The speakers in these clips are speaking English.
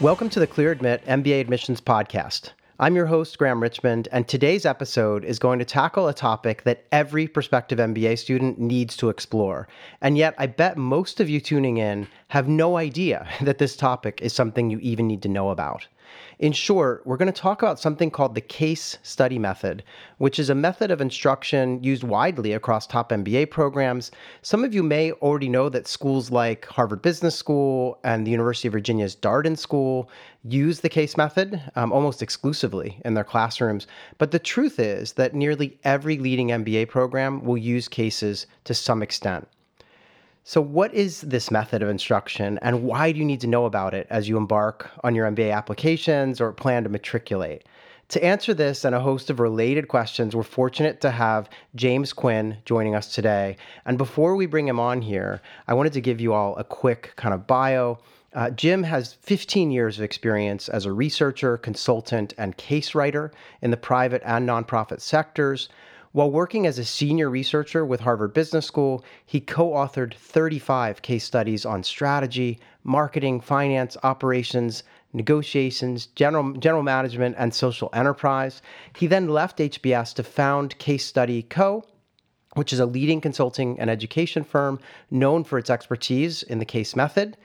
Welcome to the Clear Admit MBA Admissions Podcast. I'm your host, Graham Richmond, and today's episode is going to tackle a topic that every prospective MBA student needs to explore. And yet, I bet most of you tuning in have no idea that this topic is something you even need to know about. In short, we're going to talk about something called the case study method, which is a method of instruction used widely across top MBA programs. Some of you may already know that schools like Harvard Business School and the University of Virginia's Darden School use the case method um, almost exclusively in their classrooms. But the truth is that nearly every leading MBA program will use cases to some extent. So, what is this method of instruction and why do you need to know about it as you embark on your MBA applications or plan to matriculate? To answer this and a host of related questions, we're fortunate to have James Quinn joining us today. And before we bring him on here, I wanted to give you all a quick kind of bio. Uh, Jim has 15 years of experience as a researcher, consultant, and case writer in the private and nonprofit sectors. While working as a senior researcher with Harvard Business School, he co authored 35 case studies on strategy, marketing, finance, operations, negotiations, general, general management, and social enterprise. He then left HBS to found Case Study Co., which is a leading consulting and education firm known for its expertise in the case method.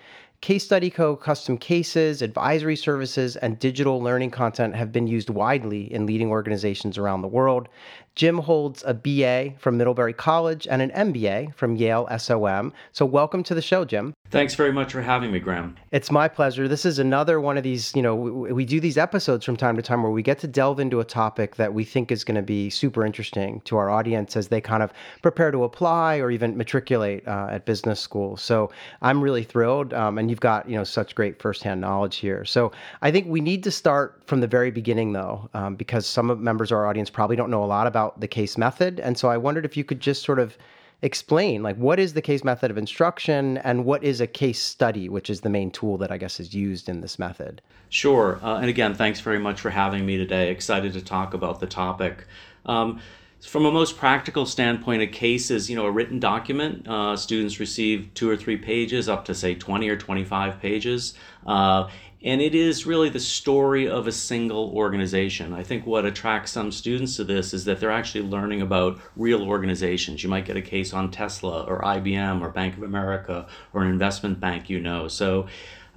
Case Study Co. custom cases, advisory services, and digital learning content have been used widely in leading organizations around the world. Jim holds a BA from Middlebury College and an MBA from Yale SOM. So, welcome to the show, Jim. Thanks very much for having me, Graham. It's my pleasure. This is another one of these, you know, we, we do these episodes from time to time where we get to delve into a topic that we think is going to be super interesting to our audience as they kind of prepare to apply or even matriculate uh, at business school. So, I'm really thrilled. Um, and you've got, you know, such great firsthand knowledge here. So, I think we need to start from the very beginning, though, um, because some members of our audience probably don't know a lot about about the case method. And so I wondered if you could just sort of explain like what is the case method of instruction and what is a case study which is the main tool that i guess is used in this method? Sure. Uh, and again thanks very much for having me today. Excited to talk about the topic. Um, from a most practical standpoint a case is you know a written document. Uh, students receive two or three pages up to say 20 or 25 pages. Uh, and it is really the story of a single organization. I think what attracts some students to this is that they're actually learning about real organizations. You might get a case on Tesla or IBM or Bank of America or an investment bank you know. So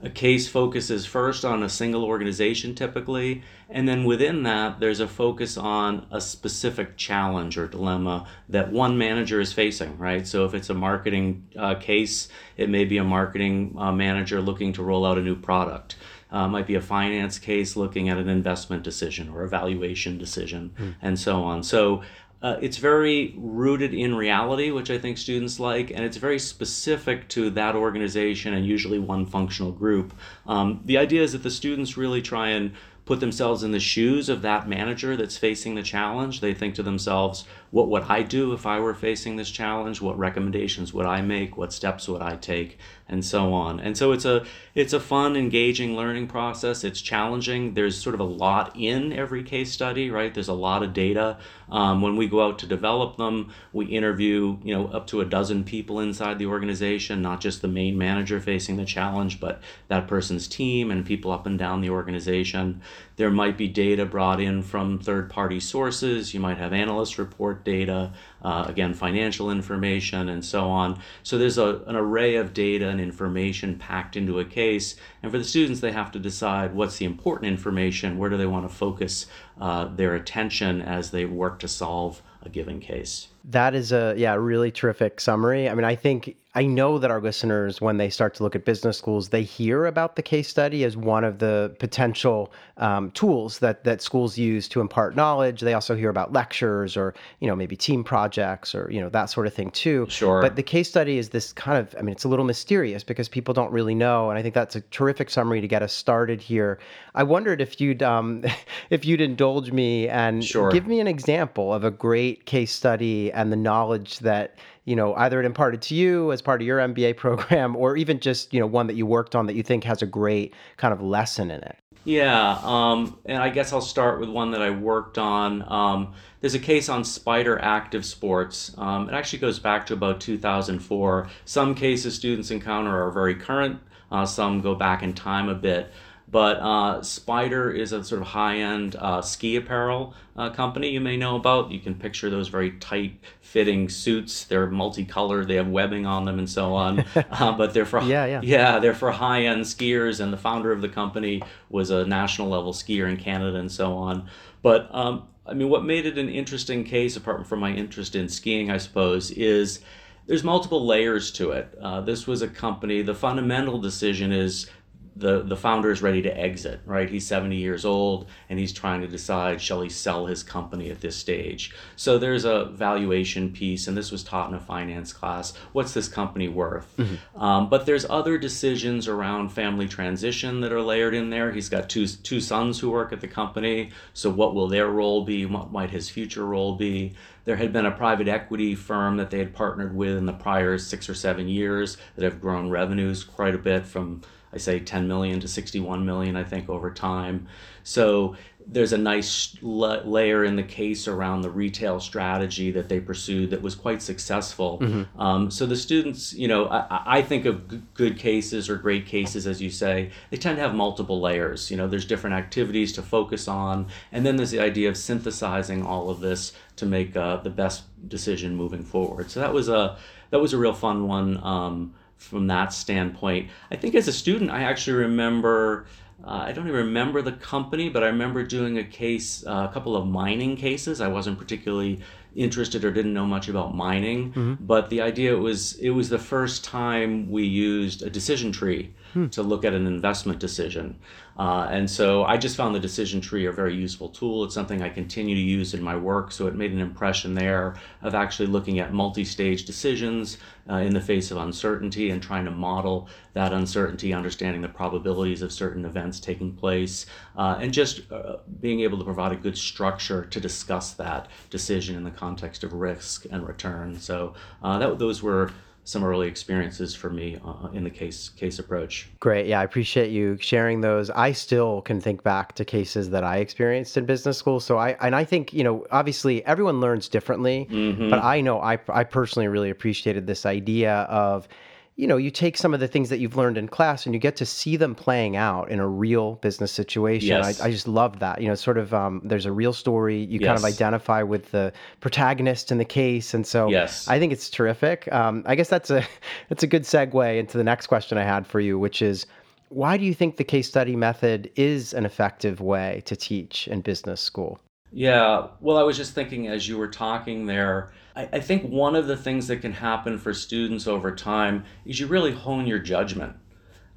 a case focuses first on a single organization typically, and then within that, there's a focus on a specific challenge or dilemma that one manager is facing, right? So if it's a marketing uh, case, it may be a marketing uh, manager looking to roll out a new product uh, might be a finance case looking at an investment decision or a valuation decision, mm. and so on. So uh, it's very rooted in reality, which I think students like, and it's very specific to that organization and usually one functional group. Um, the idea is that the students really try and put themselves in the shoes of that manager that's facing the challenge. They think to themselves, what would I do if I were facing this challenge? What recommendations would I make? What steps would I take? And so on. And so it's a it's a fun, engaging learning process. It's challenging. There's sort of a lot in every case study, right? There's a lot of data. Um, when we go out to develop them, we interview you know up to a dozen people inside the organization, not just the main manager facing the challenge, but that person's team and people up and down the organization. There might be data brought in from third party sources. You might have analyst report data, uh, again, financial information, and so on. So there's a, an array of data and information packed into a case. And for the students, they have to decide what's the important information, where do they want to focus uh, their attention as they work to solve a given case. That is a yeah, really terrific summary. I mean, I think I know that our listeners, when they start to look at business schools, they hear about the case study as one of the potential um, tools that that schools use to impart knowledge. They also hear about lectures or you know maybe team projects or you know that sort of thing too. Sure. But the case study is this kind of I mean it's a little mysterious because people don't really know, and I think that's a terrific summary to get us started here. I wondered if you'd um, if you'd indulge me and sure. give me an example of a great case study and the knowledge that you know, either it imparted to you as part of your MBA program or even just, you know, one that you worked on that you think has a great kind of lesson in it? Yeah, um, and I guess I'll start with one that I worked on. Um, there's a case on Spyder Active Sports. Um, it actually goes back to about 2004. Some cases students encounter are very current, uh, some go back in time a bit. But uh, Spyder is a sort of high end uh, ski apparel uh, company you may know about. You can picture those very tight fitting suits. They're multicolored, they have webbing on them and so on. Uh, but they're for yeah, yeah. yeah, they're for high end skiers. And the founder of the company was a national level skier in Canada and so on. But um, I mean, what made it an interesting case, apart from my interest in skiing, I suppose, is there's multiple layers to it. Uh, this was a company, the fundamental decision is the the founder is ready to exit right? He's 70 years old and he's trying to decide shall he sell his company at this stage? So there's a valuation piece and this was taught in a finance class. What's this company worth? Mm-hmm. um, but there's other decisions around family transition that are layered in there. He's got two two sons who work at the company. So what will their role be? What might his future role be? There had been a private equity firm that they had partnered with in the prior six or seven years that have grown revenues quite a bit from I say 10 million to 61 million, I think, over time. So there's a nice la- layer in the case around the retail strategy that they pursued that was quite successful. Mm-hmm. Um, so the students, you know, I, I think of g- good cases or great cases, as you say, they tend to have multiple layers. You know, there's different activities to focus on, and then there's the idea of synthesizing all of this to make uh, the best decision moving forward. So that was a that was a real fun one. Um, from that standpoint. I think as a student, I actually remember. Uh, I don't even remember the company, but I remember doing a case, uh, a couple of mining cases. I wasn't particularly interested or didn't know much about mining, mm-hmm. but the idea was it was the first time we used a decision tree hmm. to look at an investment decision. Uh, and so I just found the decision tree a very useful tool. It's something I continue to use in my work. So it made an impression there of actually looking at multi stage decisions uh, in the face of uncertainty and trying to model that uncertainty, understanding the probabilities of certain events taking place, uh, and just uh, being able to provide a good structure to discuss that decision in the context of risk and return. So uh, that, those were some early experiences for me uh, in the case case approach. Great, yeah, I appreciate you sharing those. I still can think back to cases that I experienced in business school. So I and I think you know obviously everyone learns differently, mm-hmm. but I know I I personally really appreciated this idea of you know, you take some of the things that you've learned in class and you get to see them playing out in a real business situation. Yes. I, I just love that. You know, sort of um, there's a real story. You yes. kind of identify with the protagonist in the case, and so yes. I think it's terrific. Um, I guess that's a that's a good segue into the next question I had for you, which is why do you think the case study method is an effective way to teach in business school? Yeah, well, I was just thinking as you were talking there, I, I think one of the things that can happen for students over time is you really hone your judgment.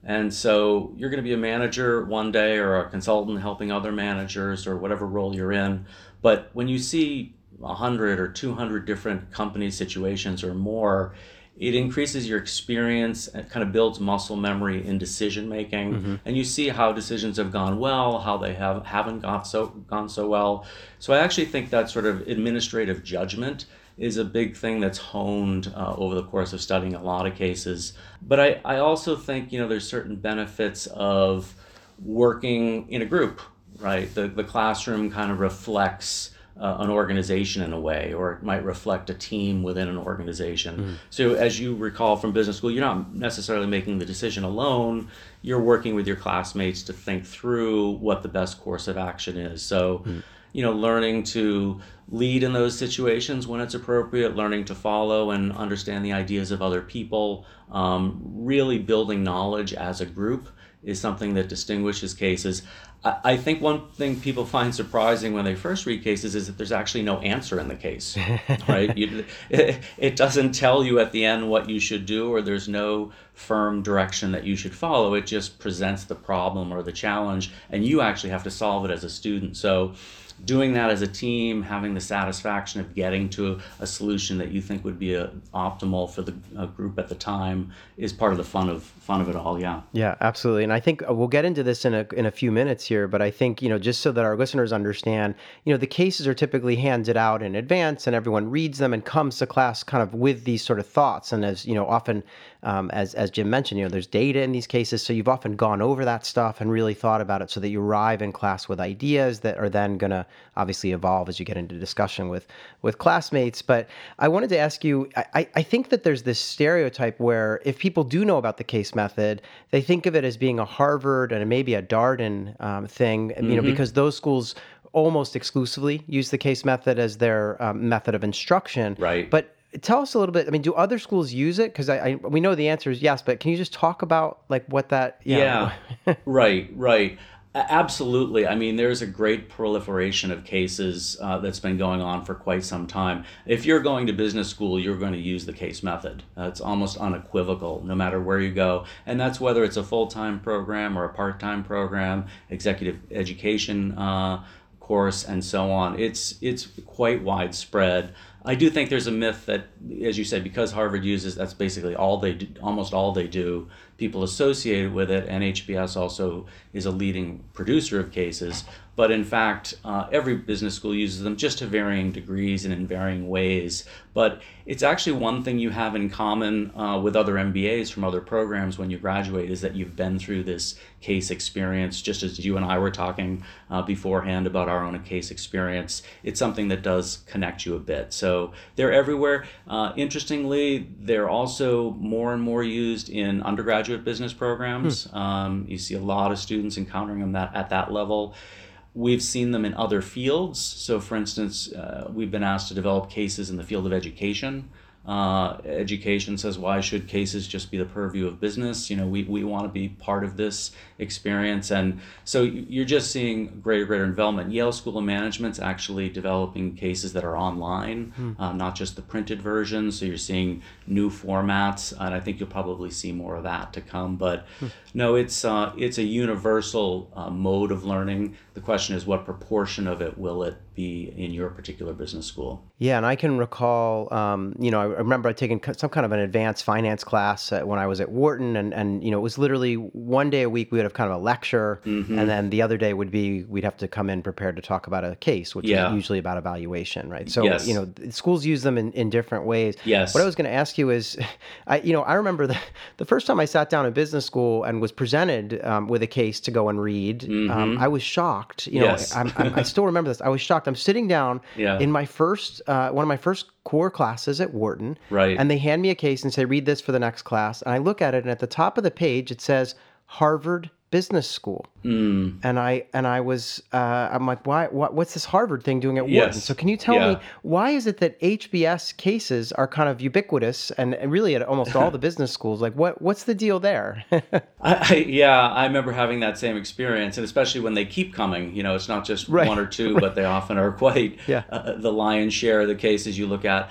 And so you're going to be a manager one day or a consultant helping other managers or whatever role you're in. But when you see 100 or 200 different company situations or more, it increases your experience and kind of builds muscle memory in decision making mm-hmm. and you see how decisions have gone well how they have haven't gone so gone so well so i actually think that sort of administrative judgment is a big thing that's honed uh, over the course of studying a lot of cases but I, I also think you know there's certain benefits of working in a group right the, the classroom kind of reflects uh, an organization in a way, or it might reflect a team within an organization. Mm. So, as you recall from business school, you're not necessarily making the decision alone. You're working with your classmates to think through what the best course of action is. So, mm. You know, learning to lead in those situations when it's appropriate, learning to follow and understand the ideas of other people, um, really building knowledge as a group is something that distinguishes cases. I think one thing people find surprising when they first read cases is that there's actually no answer in the case, right? You, it doesn't tell you at the end what you should do, or there's no firm direction that you should follow. It just presents the problem or the challenge, and you actually have to solve it as a student. So, doing that as a team, having the satisfaction of getting to a solution that you think would be a, optimal for the group at the time is part of the fun of fun of it all. Yeah. Yeah, absolutely. And I think uh, we'll get into this in a in a few minutes here, but I think you know just so that our listeners understand, you know, the cases are typically handed out in advance, and everyone reads them and comes to class kind of with these sort of thoughts. And as you know, often um, as as Jim mentioned, you know, there's data in these cases, so you've often gone over that stuff and really thought about it so that you arrive in class with ideas that are then going to obviously evolve as you get into discussion with with classmates. But I wanted to ask you, I, I think that there's this stereotype where if people do know about the case method, they think of it as being a Harvard and maybe a Darden um, thing, you know, because those schools almost exclusively use the case method as their um, method of instruction. Right. But tell us a little bit. I mean, do other schools use it? Because I, I, we know the answer is yes, but can you just talk about like what that? Yeah, right, right. Absolutely. I mean, there's a great proliferation of cases uh, that's been going on for quite some time. If you're going to business school, you're going to use the case method. Uh, it's almost unequivocal, no matter where you go. And that's whether it's a full time program or a part time program, executive education uh, course, and so on. It's it's quite widespread. I do think there's a myth that, as you said, because Harvard uses that's basically all they do, almost all they do. People associated with it, and HBS also is a leading producer of cases. But in fact, uh, every business school uses them just to varying degrees and in varying ways. But it's actually one thing you have in common uh, with other MBAs from other programs when you graduate is that you've been through this case experience, just as you and I were talking uh, beforehand about our own case experience. It's something that does connect you a bit. So they're everywhere. Uh, interestingly, they're also more and more used in undergraduate business programs. Um, you see a lot of students encountering them that, at that level. We've seen them in other fields. So, for instance, uh, we've been asked to develop cases in the field of education. Uh, education says, why should cases just be the purview of business? You know, we, we want to be part of this experience. And so you're just seeing greater, greater development. Yale School of Management's actually developing cases that are online, uh, not just the printed version. So you're seeing new formats, and I think you'll probably see more of that to come. But no, it's uh, it's a universal uh, mode of learning. The question is, what proportion of it will it be in your particular business school? Yeah, and I can recall, um, you know, I remember I taking some kind of an advanced finance class when I was at Wharton, and and you know, it was literally one day a week we would have kind of a lecture, Mm-hmm. and then the other day would be we'd have to come in prepared to talk about a case, which Yeah. is usually about evaluation, right? So Yes. you know, schools use them in, in different ways. Yes. What I was going to ask you is, I you know, I remember the the first time I sat down in business school and was presented um, with a case to go and read, um, I was shocked. You know. Yes. I'm, I'm, I still remember this. I was shocked. I'm sitting down Yeah. in my first uh, one of my first core classes at Wharton. Right. And they hand me a case and say, read this for the next class. And I look at it, and at the top of the page, it says Harvard Business School. Mm. And I and I was uh, I'm like, why? What, what's this Harvard thing doing at Wharton? So can you tell Yeah. me why is it that HBS cases are kind of ubiquitous and, and really at almost all the business schools? Like, what what's the deal there? I, I, yeah, I remember having that same experience, and especially when they keep coming. You know, it's not just Right, one or two, but they often are quite Yeah. uh, the lion's share of the cases you look at.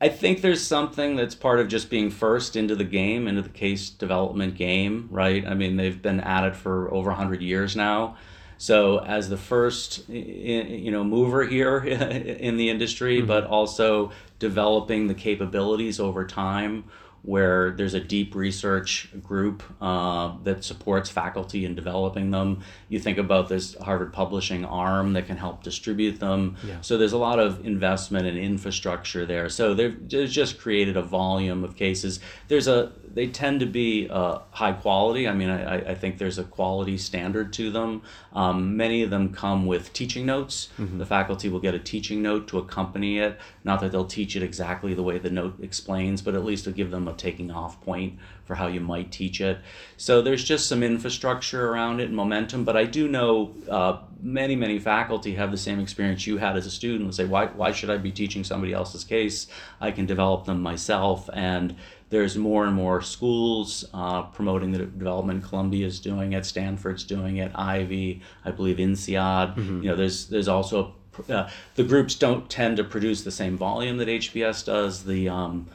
I think there's something that's part of just being first into the game, into the case development game, right? I mean, they've been at it for over 100 years now. So, as the first, you know, mover here in the industry, mm-hmm. but also developing the capabilities over time, where there's a deep research group uh, that supports faculty in developing them. You think about this Harvard Publishing arm that can help distribute them. So there's a lot of investment and infrastructure there. So they've they've just created a volume of cases. There's a they tend to be uh, high quality. I mean, I, I- I think there's a quality standard to them. Um, many of them come with teaching notes. The faculty will get a teaching note to accompany it. Not that they'll teach it exactly the way the note explains, but at least it'll give them a taking off point for how you might teach it. So there's just some infrastructure around it and momentum. But I do know uh, many, many faculty have the same experience you had as a student and say, why, why should I be teaching somebody else's case? I can develop them myself. And there's more and more schools uh, promoting the development. Columbia is doing it, Stanford's doing it, Ivey, I believe INSEAD. You know, there's there's also uh, the groups don't tend to produce the same volume that HBS does. The um,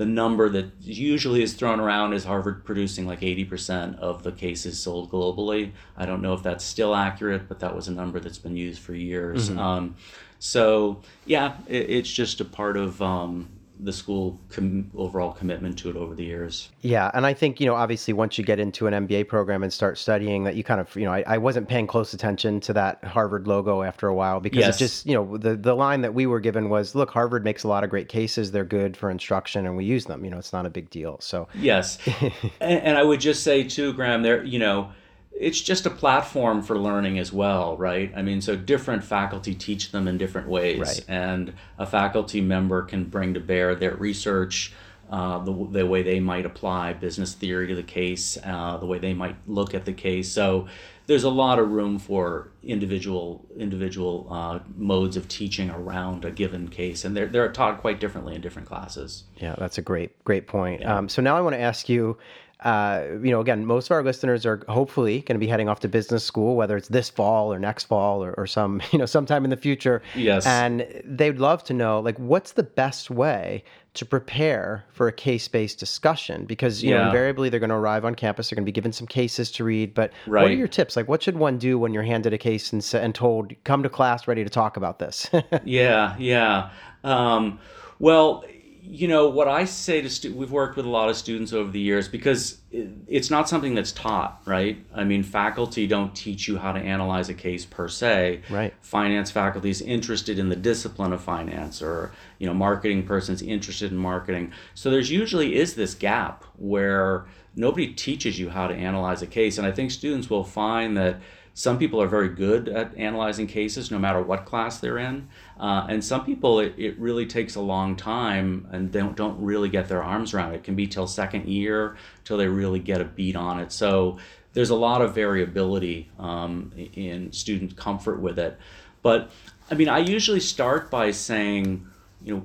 the number that usually is thrown around is Harvard producing like 80% of the cases sold globally. I don't know if that's still accurate, but that was a number that's been used for years. Um, so, yeah, it, it's just a part of um, the school com- overall commitment to it over the years. Yeah, and I think you know obviously once you get into an MBA program and start studying that you kind of you know I, I wasn't paying close attention to that Harvard logo after a while because Yes. it just you know the the line that we were given was look Harvard makes a lot of great cases they're good for instruction and we use them you know it's not a big deal so Yes, and, and I would just say too, Graham. There, you know, it's just a platform for learning as well, right? I mean, so different faculty teach them in different ways, Right. and a faculty member can bring to bear their research. Uh, the, the way they might apply business theory to the case, uh, the way they might look at the case. So there's a lot of room for individual individual uh, modes of teaching around a given case, and they're they're taught quite differently in different classes. Yeah, that's a great, great point. Um, so now I want to ask you, uh, you know, again, most of our listeners are hopefully going to be heading off to business school, whether it's this fall or next fall or, or some, you know, sometime in the future. Yes. And they'd love to know, like, what's the best way to prepare for a case-based discussion? Because you know, invariably they're going to arrive on campus, they're going to be given some cases to read. But what are your tips? Like, what should one do when you're handed a case and, and told, "Come to class ready to talk about this"? Yeah, yeah. Um, well, you know what I say to students we've worked with a lot of students over the years because it's not something that's taught, right? I mean, faculty don't teach you how to analyze a case per se. Right. Finance faculty is interested in the discipline of finance, or you know, marketing person's interested in marketing. So there's usually is this gap where nobody teaches you how to analyze a case, and I think students will find that some people are very good at analyzing cases no matter what class they're in uh, and some people it, it really takes a long time and they don't, don't really get their arms around it. it can be till second year till they really get a beat on it. So there's a lot of variability um, in student comfort with it. But i mean i usually start by saying you know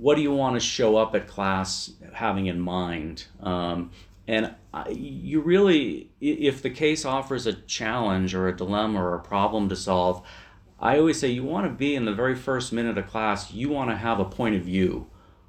what do you want to show up at class having in mind? Um, and you really if the case offers a challenge or a dilemma or a problem to solve i always say you want to be in the very first minute of class you want to have a point of view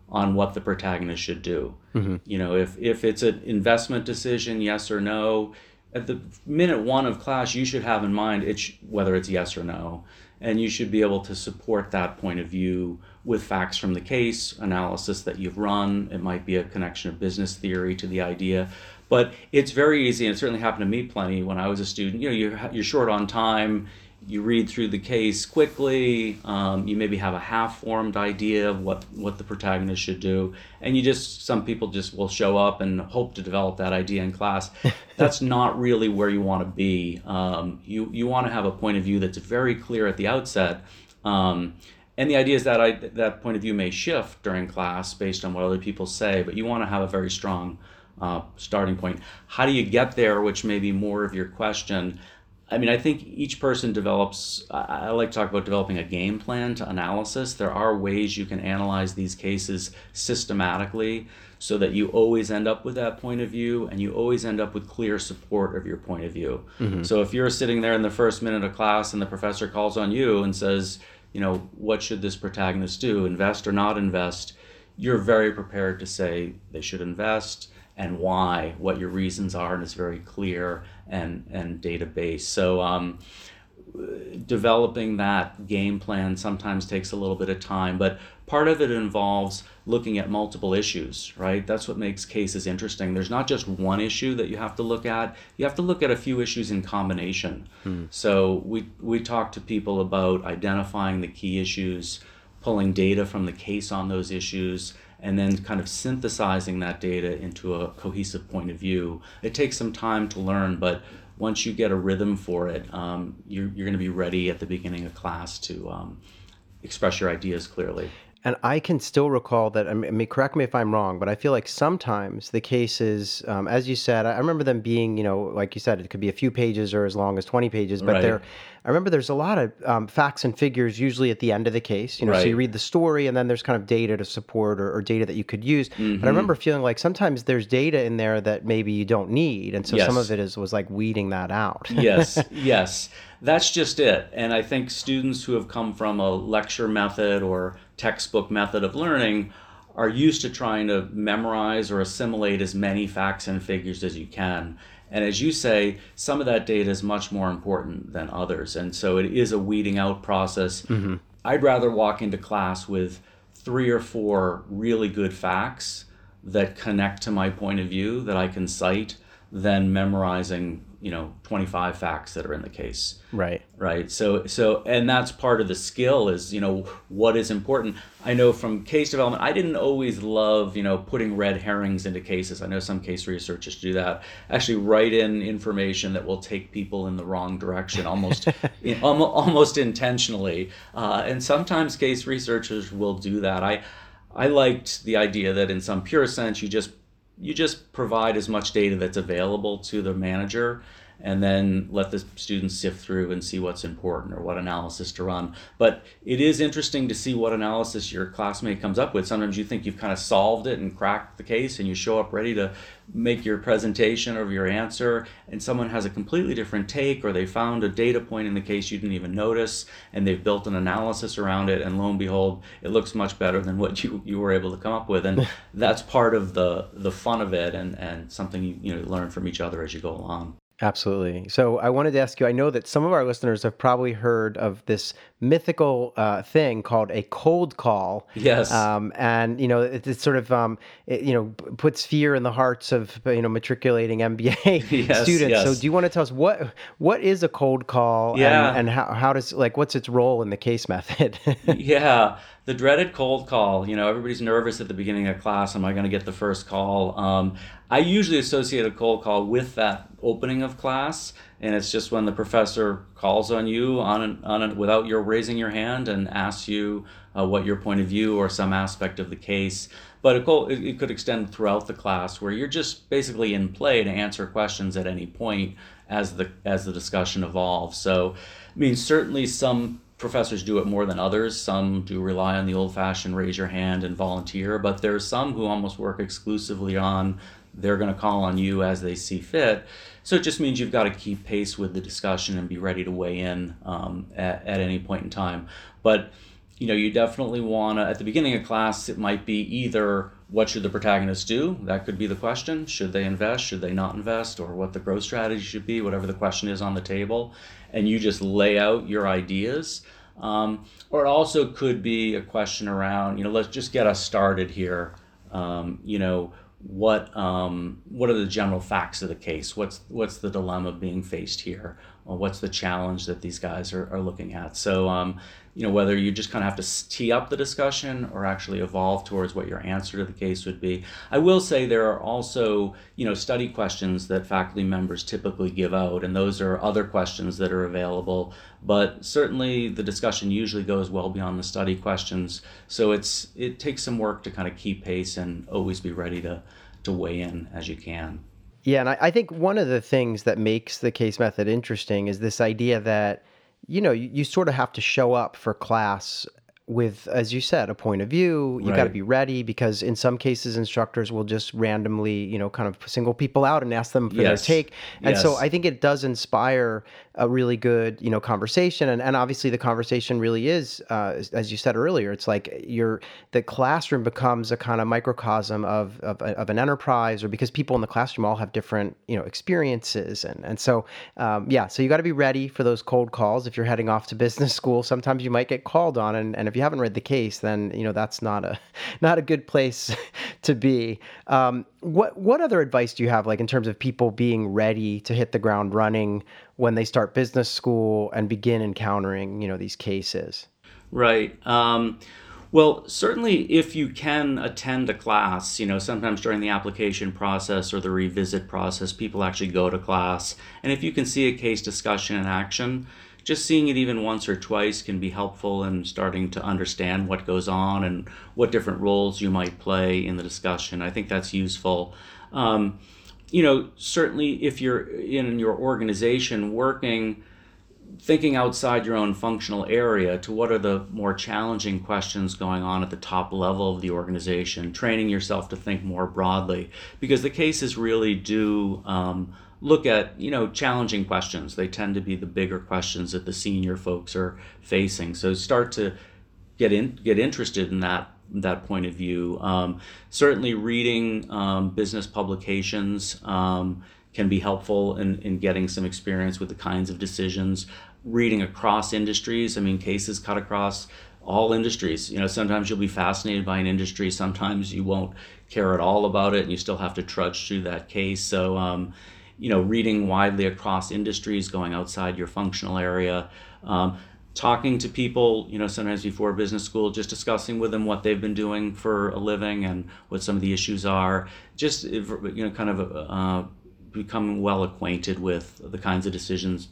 on what the protagonist should do. Mm-hmm. You know if if it's an investment decision yes or no at the minute one of class you should have in mind it whether it's yes or no. And you should be able to support that point of view with facts from the case analysis that you've run. It might be a connection of business theory to the idea. But it's very easy and it certainly happened to me plenty when i was a student. You know you're, you're short on time you read through the case quickly um, you maybe have a half-formed idea of what, what the protagonist should do and you just some people just will show up and hope to develop that idea in class. That's not really where you want to be. Um, you, you want to have a point of view that's very clear at the outset um, and the idea is that I, that point of view may shift during class based on what other people say but you want to have a very strong uh, starting point. How do you get there which may be more of your question I mean, I think each person develops. I like to talk about developing a game plan to analysis. There are ways you can analyze these cases systematically so that you always end up with that point of view and you always end up with clear support of your point of view. Mm-hmm. So if you're sitting there in the first minute of class and the professor calls on you and says, you know, what should this protagonist do, invest or not invest, you're very prepared to say they should invest and why, what your reasons are, and it's very clear and and data based. So um, developing that game plan sometimes takes a little bit of time, but part of it involves looking at multiple issues, right? That's what makes cases interesting. There's not just one issue that you have to look at. You have to look at a few issues in combination. So we we talk to people about identifying the key issues, pulling data from the case on those issues, and then kind of synthesizing that data into a cohesive point of view. It takes some time to learn, but once you get a rhythm for it, um, you're, you're going to be ready at the beginning of class to um, express your ideas clearly. And I can still recall that. I mean, correct me if I'm wrong, but I feel like sometimes the cases, um, as you said, I remember them being, you know, like you said, it could be a few pages or as long as 20 pages. But Right. there, I remember there's a lot of um, facts and figures usually at the end of the case. You know, so you read the story and then there's kind of data to support or, or data that you could use. Mm-hmm. But I remember feeling like sometimes there's data in there that maybe you don't need, and so some of it is was like weeding that out. yes, yes. That's just it. And I think students who have come from a lecture method or textbook method of learning are used to trying to memorize or assimilate as many facts and figures as you can. And as you say, some of that data is much more important than others. And so it is a weeding out process. Mm-hmm. I'd rather walk into class with three or four really good facts that connect to my point of view that I can cite than memorizing you know 25 facts that are in the case. Right. Right? So so and that's part of the skill is you know what is important. I know from case development i didn't always love you know putting red herrings into cases. I know some case researchers do that. Actually write in information that will take people in the wrong direction almost in, almost intentionally. Uh, and sometimes case researchers will do that. I i liked the idea that in some pure sense you just you just provide as much data that's available to the manager and then let the students sift through and see what's important or what analysis to run. But it is interesting to see what analysis your classmate comes up with. Sometimes you think you've kind of solved it and cracked the case, and you show up ready to make your presentation or your answer, and someone has a completely different take, or they found a data point in the case you didn't even notice, and they've built an analysis around it, and lo and behold, it looks much better than what you, you were able to come up with. And that's part of the, the fun of it and, and something you, you know, learn from each other as you go along. Absolutely. So I wanted to ask you I know that some of our listeners have probably heard of this mythical uh, thing called a cold call. Yes. Um, and, you know, it, it sort of, um, it, you know, puts fear in the hearts of, you know, matriculating MBA yes, students. Yes. So do you want to tell us what what is a cold call yeah. and, and how, how does, like, what's its role in the case method? yeah the dreaded cold call. You know, everybody's nervous at the beginning of class. Am I going to get the first call? Um, I usually associate a cold call with that opening of class, and it's just when the professor calls on you on an, on without your raising your hand and asks you uh, what your point of view or some aspect of the case. But it, could, it could extend throughout the class where you're just basically in play to answer questions at any point as the as the discussion evolves. So, I mean, certainly some professors do it more than others. Some do rely on the old fashioned raise your hand and volunteer, but there's some who almost work exclusively on they're going to call on you as they see fit. So it just means you've got to keep pace with the discussion and be ready to weigh in um, at, at any point in time. But you know, you definitely want to, at the beginning of class, it might be either what should the protagonist do? That could be the question. Should they invest? Should they not invest? Or what the growth strategy should be, whatever the question is on the table. And you just lay out your ideas. Um, or it also could be a question around, you know, let's just get us started here. Um, you know, what um, what are the general facts of the case? What's what's the dilemma being faced here? What's the challenge that these guys are, are looking at? So um, you know whether you just kind of have to tee up the discussion or actually evolve towards what your answer to the case would be. I will say there are also you know study questions that faculty members typically give out and those are other questions that are available. But certainly the discussion usually goes well beyond the study questions. So it's it takes some work to kind of keep pace and always be ready to to weigh in as you can. Yeah and I, I think one of the things that makes the case method interesting is this idea that you know, you, you sort of have to show up for class with, as you said, a point of view. You right. got to be ready because in some cases, instructors will just randomly, you know, kind of single people out and ask them for yes. their take. And yes. so I think it does inspire a really good, you know, conversation. And, and obviously, the conversation really is, uh, as you said earlier, it's like your the classroom becomes a kind of microcosm of, of, of an enterprise, or because people in the classroom all have different, you know, experiences. And and so, um, yeah, so you got to be ready for those cold calls if you're heading off to business school. Sometimes you might get called on, and, and if you haven't read the case, then you know that's not a not a good place to be. Um, what what other advice do you have, like in terms of people being ready to hit the ground running when they start business school and begin encountering you know these cases? Right. Um, well, certainly, if you can attend a class, you know, sometimes during the application process or the revisit process, people actually go to class. And if you can see a case discussion in action, just seeing it even once or twice can be helpful in starting to understand what goes on and what different roles you might play in the discussion. I think that's useful. Um, you know, certainly if you're in your organization working, thinking outside your own functional area to what are the more challenging questions going on at the top level of the organization, training yourself to think more broadly, because the cases really do. Um, look at you know challenging questions. They tend to be the bigger questions that the senior folks are facing. So start to get in get interested in that that point of view. Um, certainly reading um, business publications um, can be helpful in, in getting some experience with the kinds of decisions. Reading across industries i mean cases cut across all industries. You know, sometimes you'll be fascinated by an industry, sometimes you won't care at all about it, and you still have to trudge through that case. So, um, you know, reading widely across industries, going outside your functional area. Um, talking to people, you know, sometimes before business school, just discussing with them what they've been doing for a living and what some of the issues are. Just, you know, kind of uh, becoming well acquainted with the kinds of decisions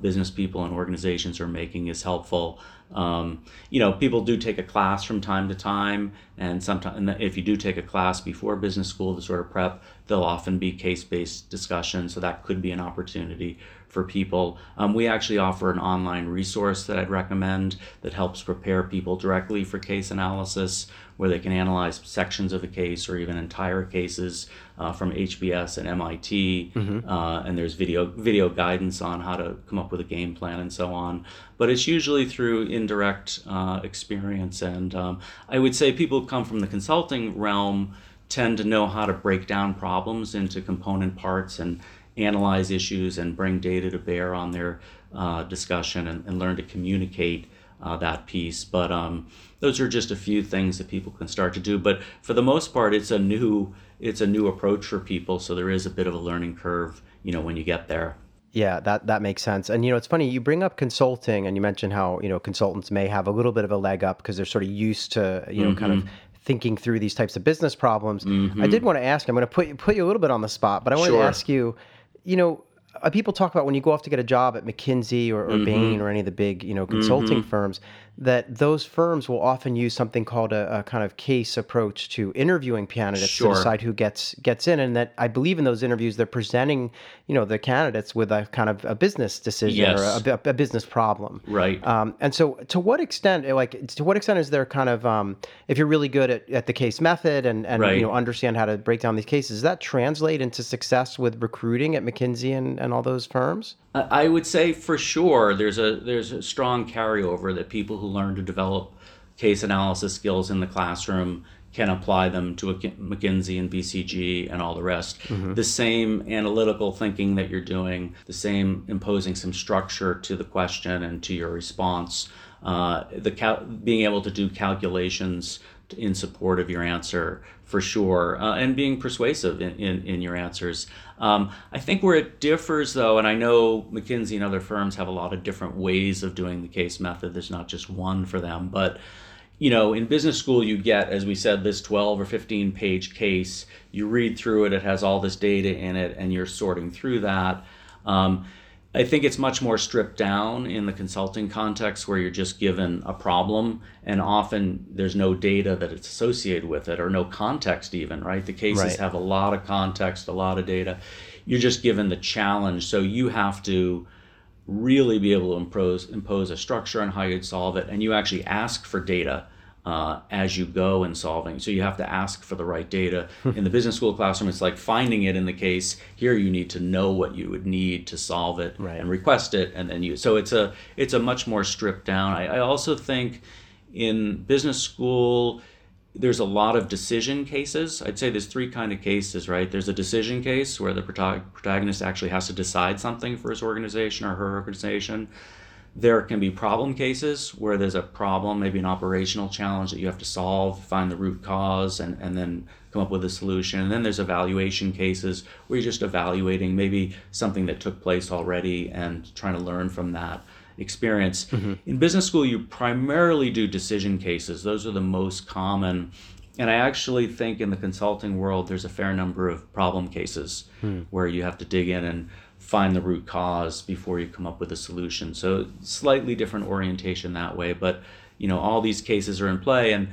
business people and organizations are making is helpful. Um, you know, people do take a class from time to time, and sometimes if you do take a class before business school to sort of prep, there'll often be case-based discussions, so that could be an opportunity for people. Um, we actually offer an online resource that I'd recommend that helps prepare people directly for case analysis, where they can analyze sections of a case or even entire cases uh, from HBS and MIT. Mm-hmm. Uh, and there's video video guidance on how to come up with a game plan and so on. But it's usually through indirect uh, experience. And um, I would say people who come from the consulting realm tend to know how to break down problems into component parts and analyze issues and bring data to bear on their uh, discussion and, and, learn to communicate uh, that piece. But um, those are just a few things that people can start to do. But for the most part, it's a new it's a new approach for people. So there is a bit of a learning curve, you know, when you get there. Yeah, that that makes sense. And you know, it's funny you bring up consulting, and you mentioned how you know consultants may have a little bit of a leg up because they're sort of used to you know mm-hmm. kind of mm-hmm. thinking through these types of business problems. Mm-hmm. I did want to ask. I'm going to put you, put you a little bit on the spot, but I want sure. to ask you. You know, uh, people talk about when you go off to get a job at McKinsey or, or mm-hmm. Bain or any of the big you know consulting mm-hmm. firms that those firms will often use something called a, a kind of case approach to interviewing candidates sure. to decide who gets gets in, and that I believe in those interviews they're presenting, you know, the candidates with a kind of a business decision yes. or a, a, business problem, right? Um, and so, to what extent, like, to what extent is there kind of, um, if you're really good at, at the case method and and right. you know understand how to break down these cases, does that translate into success with recruiting at McKinsey and, and all those firms? I would say for sure there's a there's a strong carryover that people who learn to develop case analysis skills in the classroom can apply them to a McKinsey and BCG and all the rest. Mm-hmm. The same analytical thinking that you're doing, the same imposing some structure to the question and to your response, uh, the cal- being able to do calculations in support of your answer for sure, uh, and being persuasive in, in, in your answers. Um, I think where it differs, though, and I know McKinsey and other firms have a lot of different ways of doing the case method. There's not just one for them, but you know, in business school, you get, as we said, this 12 or 15 page case. You read through it, it has all this data in it, and you're sorting through that. Um, I think it's much more stripped down in the consulting context where you're just given a problem and often there's no data that it's associated with it or no context even, right? The cases right. have a lot of context, a lot of data. You're just given the challenge. So you have to really be able to impose impose a structure on how you'd solve it and you actually ask for data uh, as you go in solving. So you have to ask for the right data. in the business school classroom, it's like finding it in the case. Here, you need to know what you would need to solve it right. and request it, and then you. So it's a it's a much more stripped down. I, I also think in business school there's a lot of decision cases. I'd say there's three kind of cases, right? There's a decision case where the protagonist actually has to decide something for his organization or her organization. There can be problem cases where there's a problem, maybe an operational challenge that you have to solve, find the root cause, and, and then come up with a solution. And then there's evaluation cases where you're just evaluating maybe something that took place already and trying to learn from that experience. Mm-hmm. In business school, you primarily do decision cases, those are the most common. And I actually think in the consulting world, there's a fair number of problem cases hmm. where you have to dig in and find the root cause before you come up with a solution. So slightly different orientation that way, but you know all these cases are in play and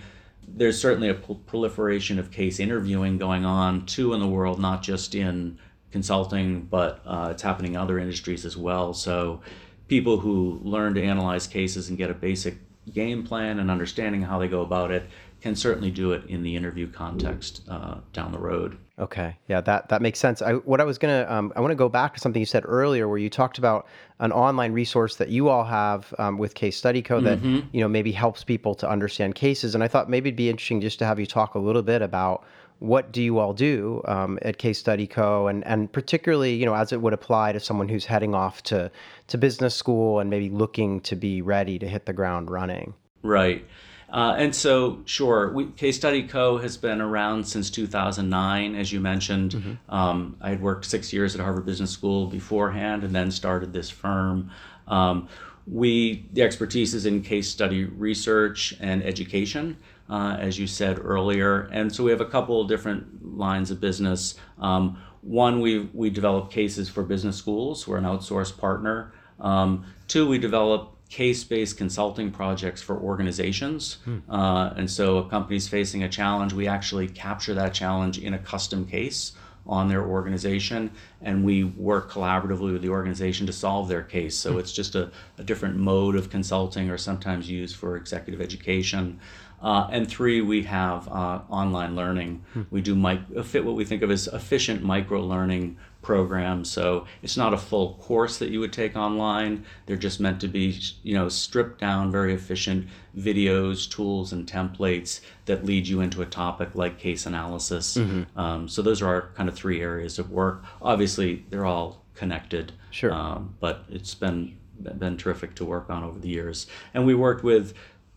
there's certainly a proliferation of case interviewing going on too in the world, not just in consulting, but uh, it's happening in other industries as well. So people who learn to analyze cases and get a basic game plan and understanding how they go about it can certainly do it in the interview context uh, down the road. Okay, yeah, that that makes sense. I, what I was gonna, um, I want to go back to something you said earlier, where you talked about an online resource that you all have um, with Case Study Co. that mm-hmm. you know maybe helps people to understand cases. And I thought maybe it'd be interesting just to have you talk a little bit about what do you all do um, at Case Study Co. and and particularly you know as it would apply to someone who's heading off to to business school and maybe looking to be ready to hit the ground running. Right. Uh, and so, sure, we, Case Study Co. has been around since 2009, as you mentioned. Mm-hmm. Um, I had worked six years at Harvard Business School beforehand and then started this firm. Um, we, the expertise is in case study research and education, uh, as you said earlier. And so we have a couple of different lines of business. Um, one, we, we develop cases for business schools, we're an outsourced partner. Um, two, we develop case-based consulting projects for organizations. Hmm. Uh, and so a company's facing a challenge, we actually capture that challenge in a custom case on their organization and we work collaboratively with the organization to solve their case. So hmm. it's just a, a different mode of consulting or sometimes used for executive education. Uh, and three, we have uh, online learning. Hmm. We do mic- fit what we think of as efficient micro learning programs. So it's not a full course that you would take online. They're just meant to be, you know, stripped down, very efficient videos, tools, and templates that lead you into a topic like case analysis. Mm-hmm. Um, so those are our kind of three areas of work. Obviously, they're all connected. Sure. Um, but it's been been terrific to work on over the years. And we worked with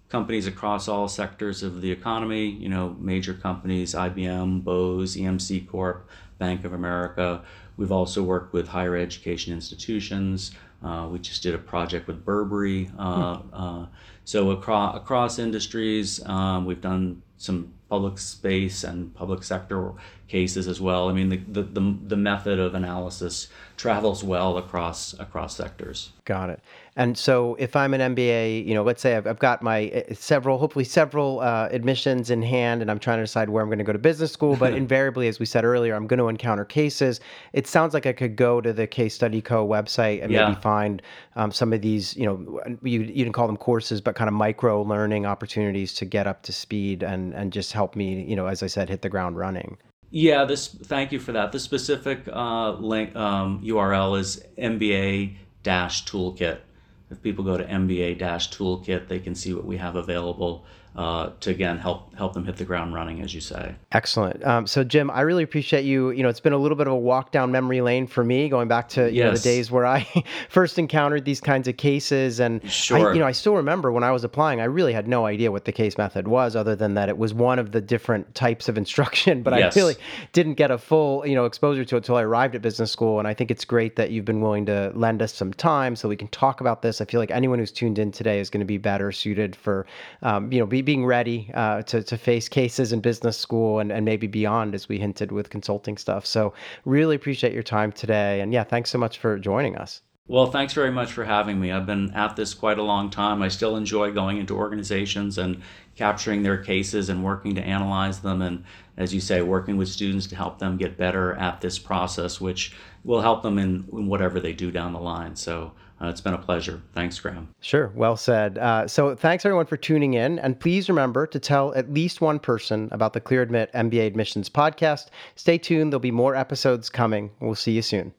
companies across all sectors of the economy, you know, major companies, IBM, Bose, EMC Corp, Bank of America. We've also worked with higher education institutions. Uh, we just did a project with Burberry. Uh, hmm. uh, so across across industries, um, we've done some public space and public sector cases as well. I mean, the, the, the, the method of analysis travels well across across sectors. Got it. And so, if I'm an MBA, you know, let's say I've, I've got my uh, several, hopefully several uh, admissions in hand, and I'm trying to decide where I'm going to go to business school. But invariably, as we said earlier, I'm going to encounter cases. It sounds like I could go to the Case Study Co. website and yeah. maybe find um, some of these, you know, you, you didn't call them courses, but kind of micro learning opportunities to get up to speed and and just help me, you know, as I said, hit the ground running. Yeah, this. Thank you for that. The specific uh, link um, URL is MBA toolkit. If people go to MBA toolkit, they can see what we have available uh, to again help help them hit the ground running, as you say. Excellent. Um, so, Jim, I really appreciate you. You know, it's been a little bit of a walk down memory lane for me, going back to you yes. know the days where I first encountered these kinds of cases, and sure. I, you know, I still remember when I was applying, I really had no idea what the case method was, other than that it was one of the different types of instruction. But yes. I really didn't get a full you know exposure to it until I arrived at business school, and I think it's great that you've been willing to lend us some time so we can talk about this. I feel like anyone who's tuned in today is going to be better suited for um, you know be being ready uh, to, to face cases in business school and, and maybe beyond, as we hinted with consulting stuff. So, really appreciate your time today. And yeah, thanks so much for joining us. Well, thanks very much for having me. I've been at this quite a long time. I still enjoy going into organizations and capturing their cases and working to analyze them. And as you say, working with students to help them get better at this process, which will help them in, in whatever they do down the line. So uh, it's been a pleasure. Thanks, Graham. Sure. Well said. Uh, so thanks everyone for tuning in. And please remember to tell at least one person about the Clear Admit MBA Admissions podcast. Stay tuned. There'll be more episodes coming. We'll see you soon.